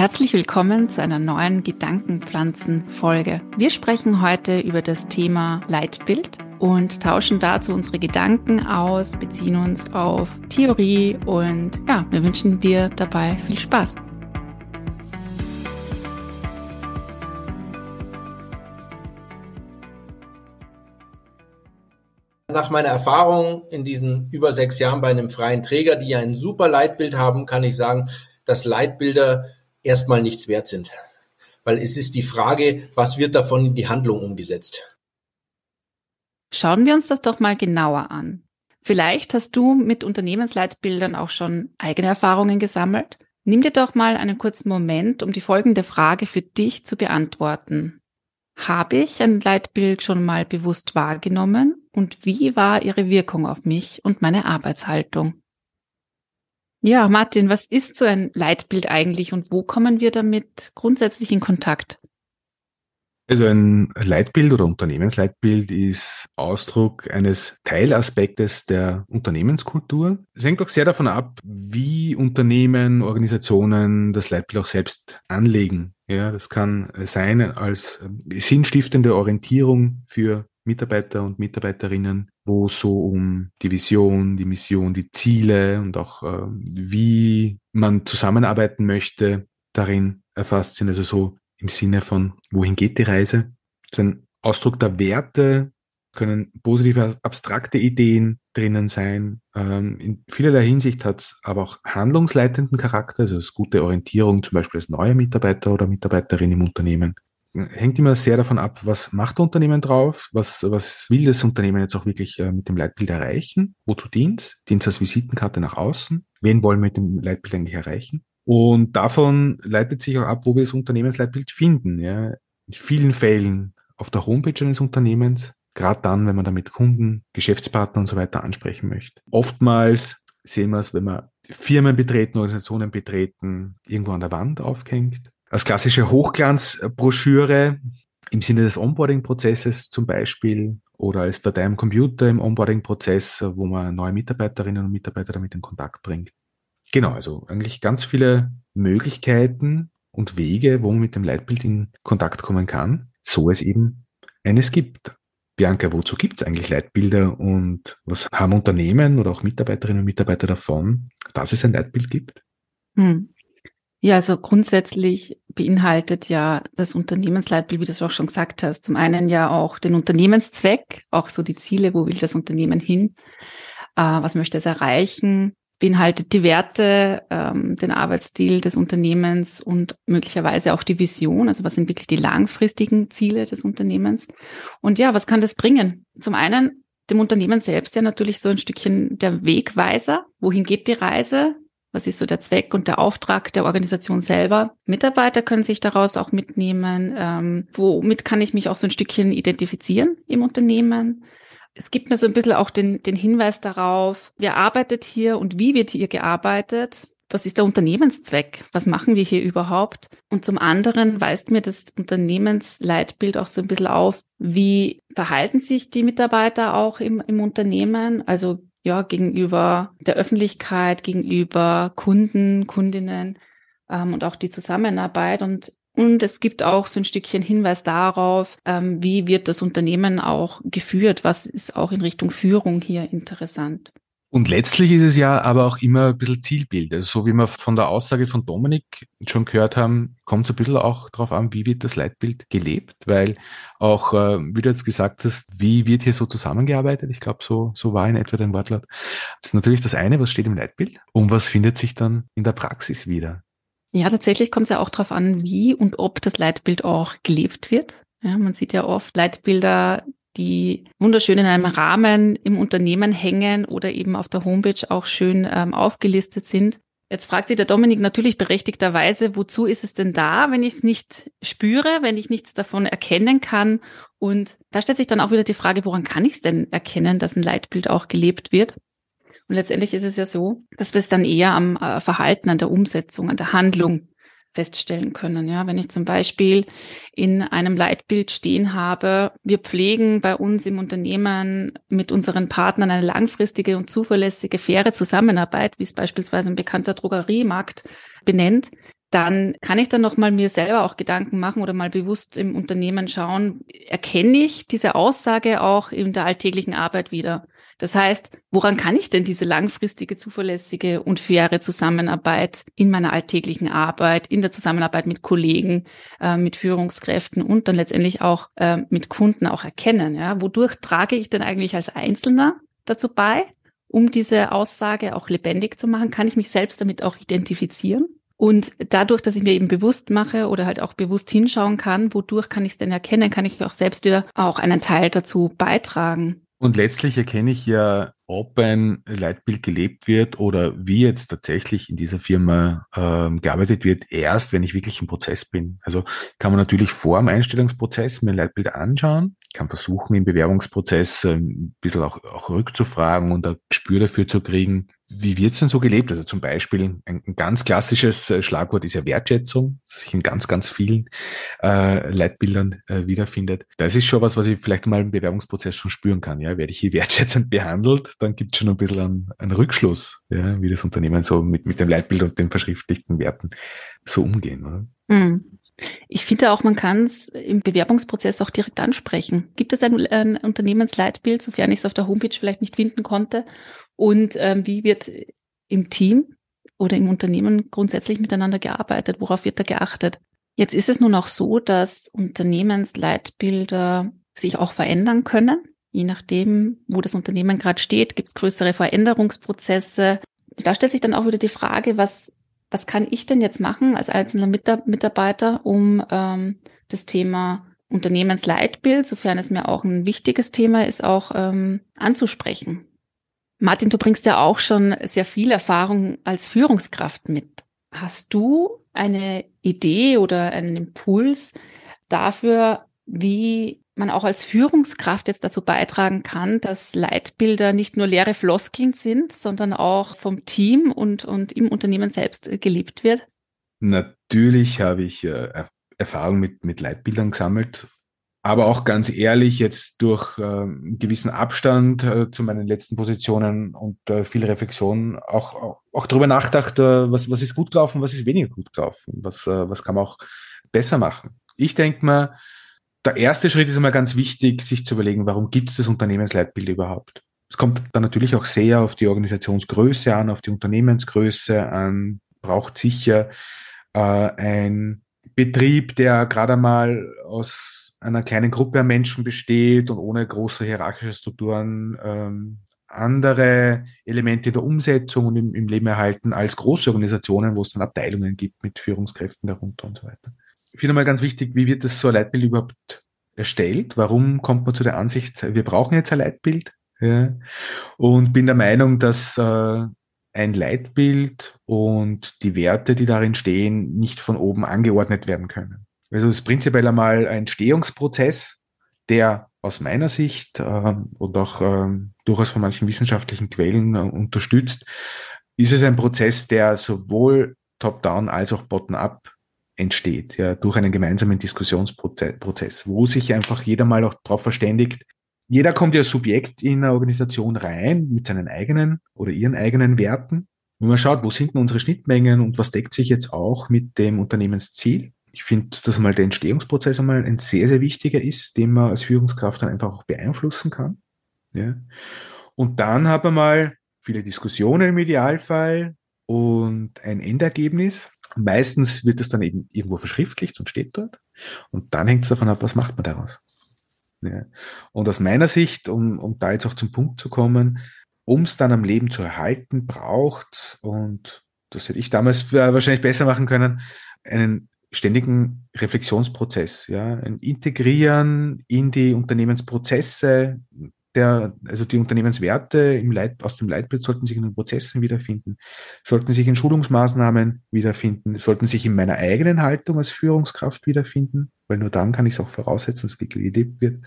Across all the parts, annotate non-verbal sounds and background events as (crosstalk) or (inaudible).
Herzlich willkommen zu einer neuen Gedankenpflanzen-Folge. Wir sprechen heute über das Thema Leitbild und tauschen dazu unsere Gedanken aus, beziehen uns auf Theorie und ja, wir wünschen dir dabei viel Spaß. Nach meiner Erfahrung in diesen über sechs Jahren bei einem freien Träger, die ja ein super Leitbild haben, kann ich sagen, dass Leitbilder erstmal nichts wert sind. Weil es ist die Frage, was wird davon in die Handlung umgesetzt? Schauen wir uns das doch mal genauer an. Vielleicht hast du mit Unternehmensleitbildern auch schon eigene Erfahrungen gesammelt. Nimm dir doch mal einen kurzen Moment, um die folgende Frage für dich zu beantworten. Habe ich ein Leitbild schon mal bewusst wahrgenommen und wie war ihre Wirkung auf mich und meine Arbeitshaltung? Ja, Martin, was ist so ein Leitbild eigentlich und wo kommen wir damit grundsätzlich in Kontakt? Also ein Leitbild oder Unternehmensleitbild ist Ausdruck eines Teilaspektes der Unternehmenskultur. Es hängt auch sehr davon ab, wie Unternehmen, Organisationen das Leitbild auch selbst anlegen. Ja, das kann sein als sinnstiftende Orientierung für Mitarbeiter und Mitarbeiterinnen, wo es so um die Vision, die Mission, die Ziele und auch äh, wie man zusammenarbeiten möchte, darin erfasst sind. Also so im Sinne von, wohin geht die Reise? Das ist ein Ausdruck der Werte, können positive, abstrakte Ideen drinnen sein. Ähm, in vielerlei Hinsicht hat es aber auch handlungsleitenden Charakter, also als gute Orientierung, zum Beispiel als neuer Mitarbeiter oder Mitarbeiterin im Unternehmen hängt immer sehr davon ab, was macht das Unternehmen drauf, was, was will das Unternehmen jetzt auch wirklich äh, mit dem Leitbild erreichen, wozu dient dient als Visitenkarte nach außen, wen wollen wir mit dem Leitbild eigentlich erreichen. Und davon leitet sich auch ab, wo wir das Unternehmensleitbild finden. Ja. In vielen Fällen auf der Homepage eines Unternehmens, gerade dann, wenn man damit Kunden, Geschäftspartner und so weiter ansprechen möchte. Oftmals sehen wir es, wenn wir Firmen betreten, Organisationen betreten, irgendwo an der Wand aufgehängt als klassische Hochglanzbroschüre im Sinne des Onboarding-Prozesses zum Beispiel oder als Datei am Computer im Onboarding-Prozess, wo man neue Mitarbeiterinnen und Mitarbeiter damit in Kontakt bringt. Genau, also eigentlich ganz viele Möglichkeiten und Wege, wo man mit dem Leitbild in Kontakt kommen kann, so es eben eines gibt. Bianca, wozu gibt es eigentlich Leitbilder und was haben Unternehmen oder auch Mitarbeiterinnen und Mitarbeiter davon, dass es ein Leitbild gibt? Hm. Ja, also grundsätzlich beinhaltet ja das Unternehmensleitbild, wie du es auch schon gesagt hast, zum einen ja auch den Unternehmenszweck, auch so die Ziele, wo will das Unternehmen hin, äh, was möchte es erreichen. Beinhaltet die Werte, ähm, den Arbeitsstil des Unternehmens und möglicherweise auch die Vision, also was sind wirklich die langfristigen Ziele des Unternehmens. Und ja, was kann das bringen? Zum einen dem Unternehmen selbst ja natürlich so ein Stückchen der Wegweiser. Wohin geht die Reise? Was ist so der Zweck und der Auftrag der Organisation selber? Mitarbeiter können sich daraus auch mitnehmen. Ähm, womit kann ich mich auch so ein Stückchen identifizieren im Unternehmen? Es gibt mir so ein bisschen auch den, den Hinweis darauf, wer arbeitet hier und wie wird hier gearbeitet? Was ist der Unternehmenszweck? Was machen wir hier überhaupt? Und zum anderen weist mir das Unternehmensleitbild auch so ein bisschen auf, wie verhalten sich die Mitarbeiter auch im, im Unternehmen? Also ja, gegenüber der Öffentlichkeit, gegenüber Kunden, Kundinnen ähm, und auch die Zusammenarbeit. Und, und es gibt auch so ein Stückchen Hinweis darauf, ähm, wie wird das Unternehmen auch geführt, was ist auch in Richtung Führung hier interessant. Und letztlich ist es ja aber auch immer ein bisschen Zielbild. Also so wie wir von der Aussage von Dominik schon gehört haben, kommt es ein bisschen auch darauf an, wie wird das Leitbild gelebt, weil auch, äh, wie du jetzt gesagt hast, wie wird hier so zusammengearbeitet? Ich glaube, so, so war in etwa dein Wortlaut. Das ist natürlich das eine, was steht im Leitbild und was findet sich dann in der Praxis wieder. Ja, tatsächlich kommt es ja auch darauf an, wie und ob das Leitbild auch gelebt wird. Ja, man sieht ja oft Leitbilder, die wunderschön in einem Rahmen im Unternehmen hängen oder eben auf der Homepage auch schön ähm, aufgelistet sind. Jetzt fragt sich der Dominik natürlich berechtigterweise, wozu ist es denn da, wenn ich es nicht spüre, wenn ich nichts davon erkennen kann? Und da stellt sich dann auch wieder die Frage, woran kann ich es denn erkennen, dass ein Leitbild auch gelebt wird? Und letztendlich ist es ja so, dass wir es dann eher am äh, Verhalten, an der Umsetzung, an der Handlung feststellen können. Ja, wenn ich zum Beispiel in einem Leitbild stehen habe, wir pflegen bei uns im Unternehmen mit unseren Partnern eine langfristige und zuverlässige, faire Zusammenarbeit, wie es beispielsweise ein bekannter Drogeriemarkt benennt, dann kann ich dann nochmal mir selber auch Gedanken machen oder mal bewusst im Unternehmen schauen, erkenne ich diese Aussage auch in der alltäglichen Arbeit wieder? Das heißt, woran kann ich denn diese langfristige, zuverlässige und faire Zusammenarbeit in meiner alltäglichen Arbeit, in der Zusammenarbeit mit Kollegen, äh, mit Führungskräften und dann letztendlich auch äh, mit Kunden auch erkennen? Ja? Wodurch trage ich denn eigentlich als Einzelner dazu bei, um diese Aussage auch lebendig zu machen? Kann ich mich selbst damit auch identifizieren? Und dadurch, dass ich mir eben bewusst mache oder halt auch bewusst hinschauen kann, wodurch kann ich es denn erkennen, kann ich auch selbst wieder auch einen Teil dazu beitragen. Und letztlich erkenne ich ja, ob ein Leitbild gelebt wird oder wie jetzt tatsächlich in dieser Firma ähm, gearbeitet wird, erst wenn ich wirklich im Prozess bin. Also kann man natürlich vor dem Einstellungsprozess mir ein Leitbild anschauen, kann versuchen, im Bewerbungsprozess ähm, ein bisschen auch, auch rückzufragen und ein Gespür dafür zu kriegen, wie wird's denn so gelebt? Also zum Beispiel ein, ein ganz klassisches äh, Schlagwort ist ja Wertschätzung, das sich in ganz, ganz vielen äh, Leitbildern äh, wiederfindet. Das ist schon was, was ich vielleicht mal im Bewerbungsprozess schon spüren kann. Ja, werde ich hier (laughs) wertschätzend behandelt, dann gibt es schon ein bisschen einen, einen Rückschluss, ja, wie das Unternehmen so mit, mit dem Leitbild und den verschriftlichten Werten so umgehen. Oder? Mhm. Ich finde auch, man kann es im Bewerbungsprozess auch direkt ansprechen. Gibt es ein, ein Unternehmensleitbild, sofern ich es auf der Homepage vielleicht nicht finden konnte? Und ähm, wie wird im Team oder im Unternehmen grundsätzlich miteinander gearbeitet? Worauf wird da geachtet? Jetzt ist es nun auch so, dass Unternehmensleitbilder sich auch verändern können. Je nachdem, wo das Unternehmen gerade steht, gibt es größere Veränderungsprozesse. Da stellt sich dann auch wieder die Frage, was was kann ich denn jetzt machen als einzelner Mitarbeiter, um ähm, das Thema Unternehmensleitbild, sofern es mir auch ein wichtiges Thema ist, auch ähm, anzusprechen. Martin, du bringst ja auch schon sehr viel Erfahrung als Führungskraft mit. Hast du eine Idee oder einen Impuls dafür, wie man auch als Führungskraft jetzt dazu beitragen kann, dass Leitbilder nicht nur leere Floskeln sind, sondern auch vom Team und, und im Unternehmen selbst gelebt wird? Natürlich habe ich äh, Erfahrung mit, mit Leitbildern gesammelt, aber auch ganz ehrlich jetzt durch äh, einen gewissen Abstand äh, zu meinen letzten Positionen und äh, viel Reflexion auch, auch, darüber nachgedacht, äh, was, was ist gut gelaufen, was ist weniger gut gelaufen, was, äh, was kann man auch besser machen. Ich denke mal, der erste Schritt ist immer ganz wichtig, sich zu überlegen, warum gibt es das Unternehmensleitbild überhaupt? Es kommt dann natürlich auch sehr auf die Organisationsgröße an, auf die Unternehmensgröße an, braucht sicher äh, ein Betrieb, der gerade mal aus einer kleinen Gruppe an Menschen besteht und ohne große hierarchische Strukturen ähm, andere Elemente der Umsetzung und im, im Leben erhalten als große Organisationen, wo es dann Abteilungen gibt mit Führungskräften darunter und so weiter finde mal ganz wichtig, wie wird das so ein Leitbild überhaupt erstellt? Warum kommt man zu der Ansicht, wir brauchen jetzt ein Leitbild? Ja. Und bin der Meinung, dass äh, ein Leitbild und die Werte, die darin stehen, nicht von oben angeordnet werden können. Also es ist prinzipiell einmal ein Entstehungsprozess, der aus meiner Sicht äh, und auch äh, durchaus von manchen wissenschaftlichen Quellen äh, unterstützt, ist es ein Prozess, der sowohl top-down als auch bottom-up entsteht, ja, durch einen gemeinsamen Diskussionsprozess, wo sich einfach jeder mal auch darauf verständigt, jeder kommt ja Subjekt in eine Organisation rein mit seinen eigenen oder ihren eigenen Werten. Wenn man schaut, wo sind denn unsere Schnittmengen und was deckt sich jetzt auch mit dem Unternehmensziel? Ich finde, dass mal der Entstehungsprozess einmal ein sehr, sehr wichtiger ist, den man als Führungskraft dann einfach auch beeinflussen kann. Ja. Und dann man mal viele Diskussionen im Idealfall und ein Endergebnis, Meistens wird es dann eben irgendwo verschriftlicht und steht dort. Und dann hängt es davon ab, was macht man daraus. Ja. Und aus meiner Sicht, um, um da jetzt auch zum Punkt zu kommen, um es dann am Leben zu erhalten, braucht, und das hätte ich damals wahrscheinlich besser machen können, einen ständigen Reflexionsprozess, ja, ein Integrieren in die Unternehmensprozesse, der, also die Unternehmenswerte im Leit, aus dem Leitbild sollten sich in den Prozessen wiederfinden, sollten sich in Schulungsmaßnahmen wiederfinden, sollten sich in meiner eigenen Haltung als Führungskraft wiederfinden, weil nur dann kann ich es auch voraussetzen, dass gelebt wird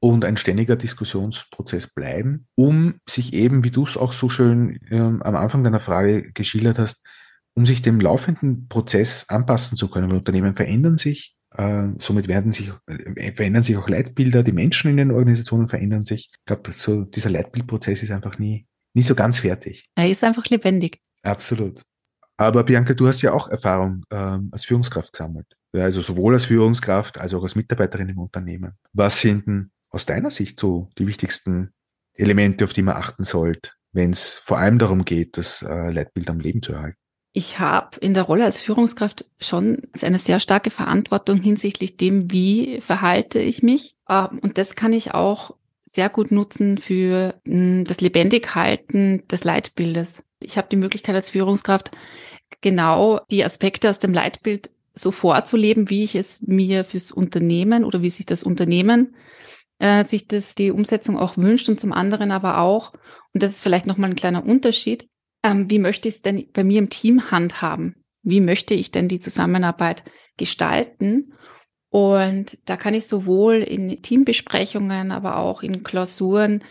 und ein ständiger Diskussionsprozess bleiben, um sich eben, wie du es auch so schön ähm, am Anfang deiner Frage geschildert hast, um sich dem laufenden Prozess anpassen zu können. Unternehmen verändern sich, äh, somit werden sich, äh, verändern sich auch Leitbilder, die Menschen in den Organisationen verändern sich. Ich glaube, so dieser Leitbildprozess ist einfach nie, nie so ganz fertig. Er ist einfach lebendig. Absolut. Aber Bianca, du hast ja auch Erfahrung ähm, als Führungskraft gesammelt. Ja, also sowohl als Führungskraft als auch als Mitarbeiterin im Unternehmen. Was sind denn aus deiner Sicht so die wichtigsten Elemente, auf die man achten sollte, wenn es vor allem darum geht, das äh, Leitbild am Leben zu erhalten? Ich habe in der Rolle als Führungskraft schon eine sehr starke Verantwortung hinsichtlich dem, wie verhalte ich mich. Ähm, und das kann ich auch sehr gut nutzen für hm, das Lebendighalten des Leitbildes. Ich habe die Möglichkeit als Führungskraft genau die Aspekte aus dem Leitbild so vorzuleben, wie ich es mir fürs Unternehmen oder wie sich das Unternehmen äh, sich das die Umsetzung auch wünscht und zum anderen aber auch, und das ist vielleicht nochmal ein kleiner Unterschied, ähm, wie möchte ich es denn bei mir im Team handhaben? Wie möchte ich denn die Zusammenarbeit gestalten? Und da kann ich sowohl in Teambesprechungen, aber auch in Klausuren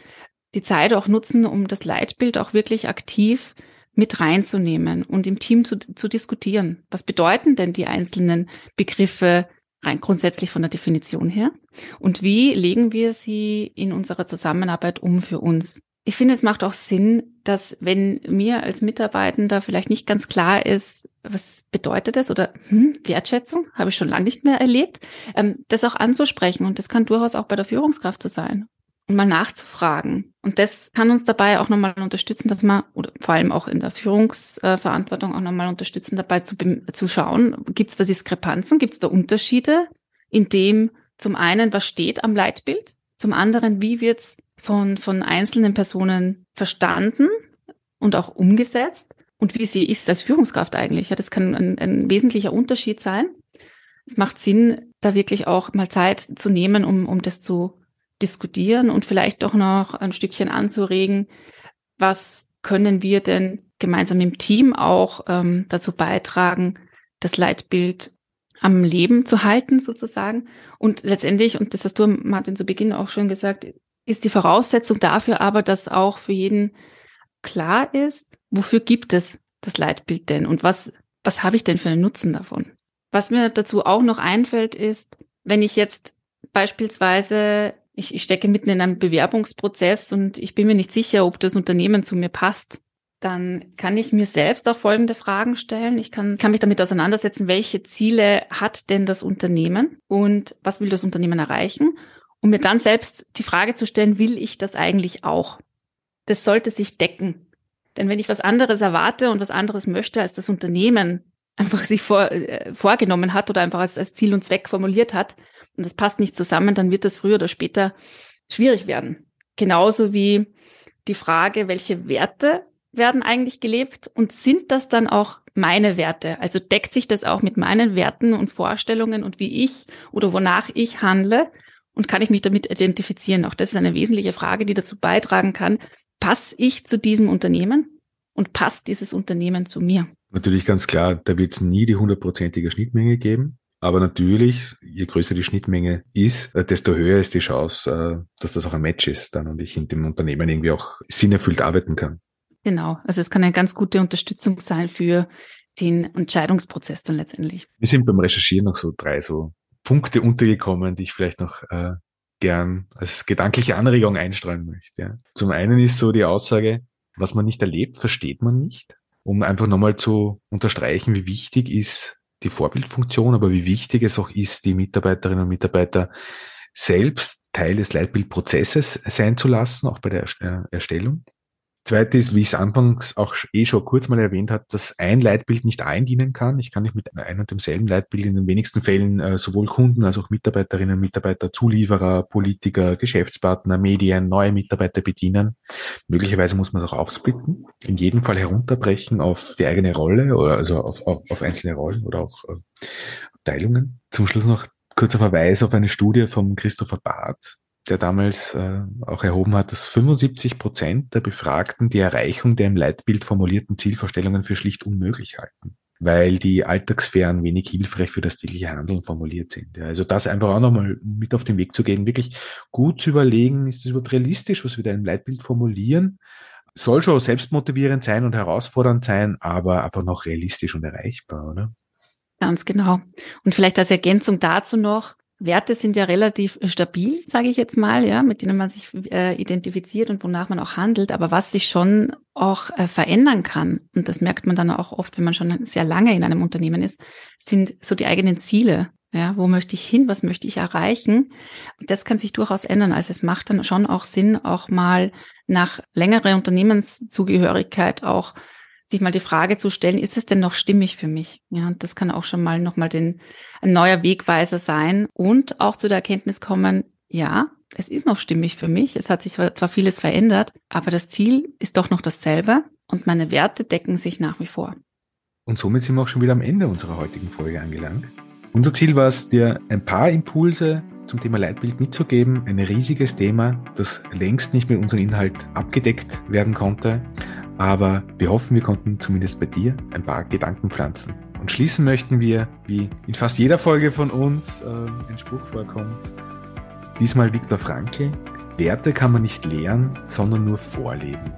die Zeit auch nutzen, um das Leitbild auch wirklich aktiv mit reinzunehmen und im Team zu, zu diskutieren. Was bedeuten denn die einzelnen Begriffe rein grundsätzlich von der Definition her? Und wie legen wir sie in unserer Zusammenarbeit um für uns? Ich finde, es macht auch Sinn, dass wenn mir als Mitarbeitender vielleicht nicht ganz klar ist, was bedeutet das oder hm, Wertschätzung, habe ich schon lange nicht mehr erlebt, ähm, das auch anzusprechen. Und das kann durchaus auch bei der Führungskraft so sein. Und mal nachzufragen. Und das kann uns dabei auch nochmal unterstützen, dass man, oder vor allem auch in der Führungsverantwortung auch nochmal unterstützen, dabei zu, zu schauen, gibt es da Diskrepanzen, gibt es da Unterschiede, in dem zum einen, was steht am Leitbild, zum anderen, wie wird's von, von einzelnen Personen verstanden und auch umgesetzt und wie sie ist als Führungskraft eigentlich. Ja, das kann ein, ein wesentlicher Unterschied sein. Es macht Sinn, da wirklich auch mal Zeit zu nehmen, um, um das zu diskutieren und vielleicht doch noch ein Stückchen anzuregen, was können wir denn gemeinsam im Team auch ähm, dazu beitragen, das Leitbild am Leben zu halten sozusagen. Und letztendlich, und das hast du, Martin, zu Beginn auch schon gesagt, ist die Voraussetzung dafür aber, dass auch für jeden klar ist, wofür gibt es das Leitbild denn und was, was habe ich denn für einen Nutzen davon? Was mir dazu auch noch einfällt, ist, wenn ich jetzt beispielsweise, ich, ich stecke mitten in einem Bewerbungsprozess und ich bin mir nicht sicher, ob das Unternehmen zu mir passt, dann kann ich mir selbst auch folgende Fragen stellen. Ich kann, kann mich damit auseinandersetzen, welche Ziele hat denn das Unternehmen und was will das Unternehmen erreichen? Um mir dann selbst die Frage zu stellen, will ich das eigentlich auch? Das sollte sich decken. Denn wenn ich was anderes erwarte und was anderes möchte, als das Unternehmen (laughs) einfach sich vor, äh, vorgenommen hat oder einfach als, als Ziel und Zweck formuliert hat, und das passt nicht zusammen, dann wird das früher oder später schwierig werden. Genauso wie die Frage, welche Werte werden eigentlich gelebt und sind das dann auch meine Werte? Also deckt sich das auch mit meinen Werten und Vorstellungen und wie ich oder wonach ich handle? Und kann ich mich damit identifizieren? Auch das ist eine wesentliche Frage, die dazu beitragen kann, passe ich zu diesem Unternehmen und passt dieses Unternehmen zu mir? Natürlich ganz klar, da wird es nie die hundertprozentige Schnittmenge geben. Aber natürlich, je größer die Schnittmenge ist, äh, desto höher ist die Chance, äh, dass das auch ein Match ist dann und ich in dem Unternehmen irgendwie auch sinnerfüllt arbeiten kann. Genau, also es kann eine ganz gute Unterstützung sein für den Entscheidungsprozess dann letztendlich. Wir sind beim Recherchieren noch so drei so Punkte untergekommen, die ich vielleicht noch äh, gern als gedankliche Anregung einstreuen möchte. Ja. Zum einen ist so die Aussage, was man nicht erlebt, versteht man nicht. Um einfach nochmal zu unterstreichen, wie wichtig ist die Vorbildfunktion, aber wie wichtig es auch ist, die Mitarbeiterinnen und Mitarbeiter selbst Teil des Leitbildprozesses sein zu lassen, auch bei der äh, Erstellung. Zweite ist, wie ich es anfangs auch eh schon kurz mal erwähnt habe, dass ein Leitbild nicht allen dienen kann. Ich kann nicht mit einem und demselben Leitbild in den wenigsten Fällen äh, sowohl Kunden als auch Mitarbeiterinnen, Mitarbeiter, Zulieferer, Politiker, Geschäftspartner, Medien, neue Mitarbeiter bedienen. Möglicherweise muss man es auch aufsplitten, in jedem Fall herunterbrechen auf die eigene Rolle, oder also auf, auf, auf einzelne Rollen oder auch äh, Abteilungen. Zum Schluss noch kurzer Verweis auf eine Studie von Christopher Barth, der damals äh, auch erhoben hat, dass 75 Prozent der Befragten die Erreichung der im Leitbild formulierten Zielvorstellungen für schlicht unmöglich halten, weil die Alltagssphären wenig hilfreich für das tägliche Handeln formuliert sind. Ja, also das einfach auch nochmal mit auf den Weg zu gehen, wirklich gut zu überlegen, ist das überhaupt realistisch, was wir da im Leitbild formulieren? Soll schon selbstmotivierend sein und herausfordernd sein, aber einfach noch realistisch und erreichbar, oder? Ganz genau. Und vielleicht als Ergänzung dazu noch, Werte sind ja relativ stabil, sage ich jetzt mal, ja, mit denen man sich äh, identifiziert und wonach man auch handelt. Aber was sich schon auch äh, verändern kann, und das merkt man dann auch oft, wenn man schon sehr lange in einem Unternehmen ist, sind so die eigenen Ziele. Ja, wo möchte ich hin? Was möchte ich erreichen? Das kann sich durchaus ändern. Also es macht dann schon auch Sinn, auch mal nach längerer Unternehmenszugehörigkeit auch sich mal die Frage zu stellen, ist es denn noch stimmig für mich? Ja, und das kann auch schon mal nochmal den, ein neuer Wegweiser sein und auch zu der Erkenntnis kommen, ja, es ist noch stimmig für mich. Es hat sich zwar vieles verändert, aber das Ziel ist doch noch dasselbe und meine Werte decken sich nach wie vor. Und somit sind wir auch schon wieder am Ende unserer heutigen Folge angelangt. Unser Ziel war es, dir ein paar Impulse zum Thema Leitbild mitzugeben. Ein riesiges Thema, das längst nicht mit unserem Inhalt abgedeckt werden konnte. Aber wir hoffen, wir konnten zumindest bei dir ein paar Gedanken pflanzen. Und schließen möchten wir, wie in fast jeder Folge von uns äh, ein Spruch vorkommt, diesmal Viktor Frankl, Werte kann man nicht lehren, sondern nur vorleben.